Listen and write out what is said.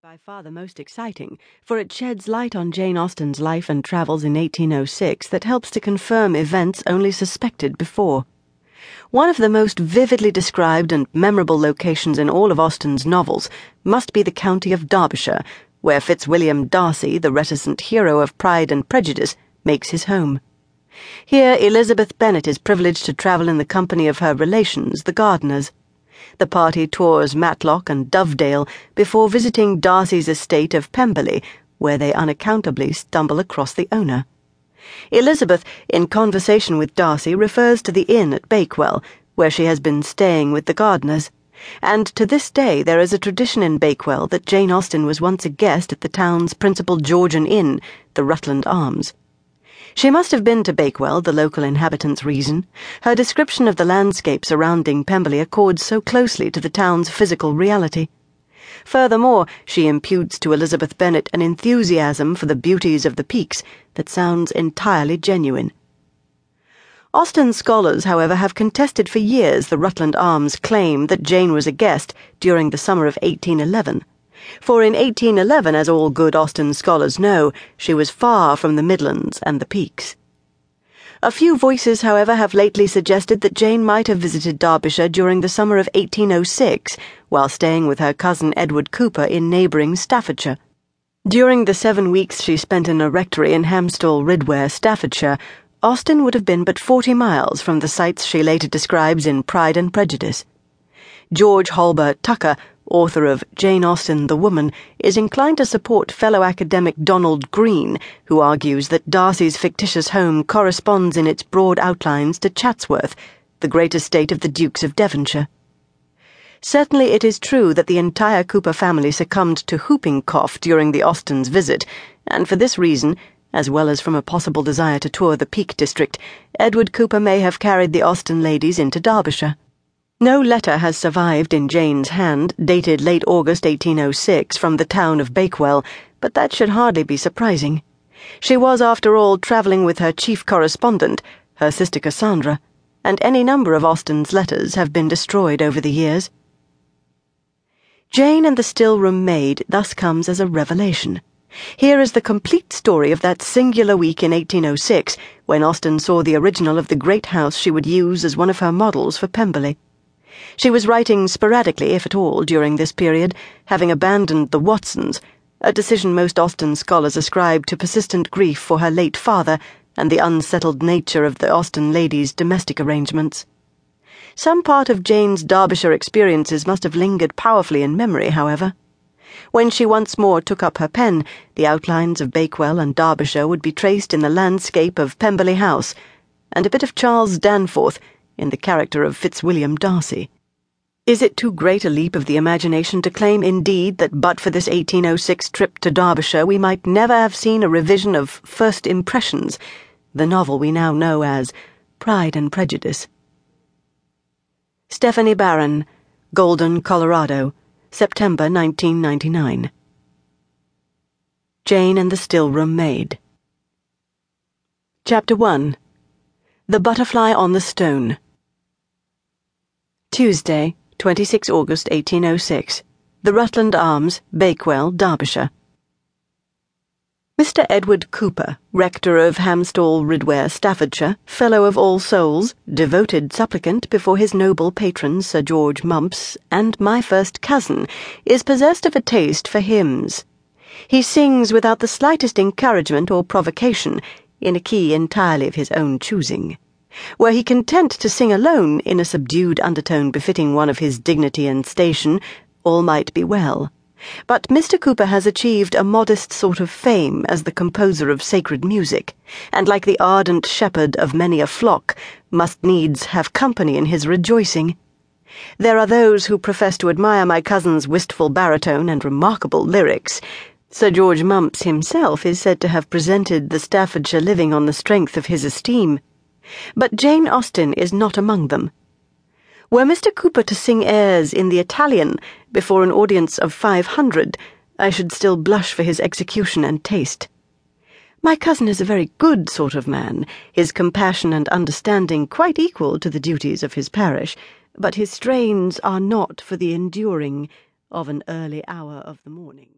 By far the most exciting, for it sheds light on Jane Austen's life and travels in 1806 that helps to confirm events only suspected before. One of the most vividly described and memorable locations in all of Austen's novels must be the county of Derbyshire, where Fitzwilliam Darcy, the reticent hero of Pride and Prejudice, makes his home. Here, Elizabeth Bennet is privileged to travel in the company of her relations, the Gardiners. The party tours Matlock and Dovedale before visiting Darcy's estate of Pemberley, where they unaccountably stumble across the owner. Elizabeth, in conversation with Darcy, refers to the inn at Bakewell, where she has been staying with the Gardiners. And to this day there is a tradition in Bakewell that Jane Austen was once a guest at the town's principal Georgian inn, the Rutland Arms. She must have been to Bakewell, the local inhabitants reason. Her description of the landscape surrounding Pemberley accords so closely to the town's physical reality. Furthermore, she imputes to Elizabeth Bennet an enthusiasm for the beauties of the peaks that sounds entirely genuine. Austen scholars, however, have contested for years the Rutland Arms claim that Jane was a guest during the summer of 1811 for in 1811, as all good Austen scholars know, she was far from the Midlands and the Peaks. A few voices, however, have lately suggested that Jane might have visited Derbyshire during the summer of 1806 while staying with her cousin Edward Cooper in neighbouring Staffordshire. During the seven weeks she spent in a rectory in Hamstall Ridware, Staffordshire, Austen would have been but forty miles from the sights she later describes in Pride and Prejudice. George Holbert Tucker author of Jane Austen the Woman, is inclined to support fellow academic Donald Greene, who argues that Darcy's fictitious home corresponds in its broad outlines to Chatsworth, the great estate of the Dukes of Devonshire. Certainly it is true that the entire Cooper family succumbed to whooping cough during the Austens' visit, and for this reason, as well as from a possible desire to tour the Peak District, Edward Cooper may have carried the Austen ladies into Derbyshire. No letter has survived in Jane's hand, dated late August 1806, from the town of Bakewell, but that should hardly be surprising. She was, after all, travelling with her chief correspondent, her sister Cassandra, and any number of Austen's letters have been destroyed over the years. Jane and the Still Room Maid thus comes as a revelation. Here is the complete story of that singular week in 1806 when Austen saw the original of the great house she would use as one of her models for Pemberley. She was writing sporadically, if at all, during this period, having abandoned the Watsons, a decision most Austen scholars ascribe to persistent grief for her late father and the unsettled nature of the Austen ladies' domestic arrangements. Some part of Jane's Derbyshire experiences must have lingered powerfully in memory, however. When she once more took up her pen, the outlines of Bakewell and Derbyshire would be traced in the landscape of Pemberley House, and a bit of Charles Danforth in the character of Fitzwilliam Darcy. Is it too great a leap of the imagination to claim, indeed, that but for this 1806 trip to Derbyshire we might never have seen a revision of First Impressions, the novel we now know as Pride and Prejudice? Stephanie Barron, Golden, Colorado, September 1999. Jane and the Still Room Maid. Chapter 1 The Butterfly on the Stone. Tuesday, 26 August 1806. The Rutland Arms, Bakewell, Derbyshire. Mr. Edward Cooper, rector of Hamstall Ridware, Staffordshire, Fellow of All Souls, devoted supplicant before his noble patron Sir George Mumps, and my first cousin, is possessed of a taste for hymns. He sings without the slightest encouragement or provocation, in a key entirely of his own choosing. Were he content to sing alone in a subdued undertone befitting one of his dignity and station, all might be well. But Mr. Cooper has achieved a modest sort of fame as the composer of sacred music, and like the ardent shepherd of many a flock, must needs have company in his rejoicing. There are those who profess to admire my cousin's wistful baritone and remarkable lyrics. Sir George Mumps himself is said to have presented the Staffordshire living on the strength of his esteem. But Jane Austen is not among them. Were Mr. Cooper to sing airs in the Italian before an audience of five hundred, I should still blush for his execution and taste. My cousin is a very good sort of man, his compassion and understanding quite equal to the duties of his parish, but his strains are not for the enduring of an early hour of the morning.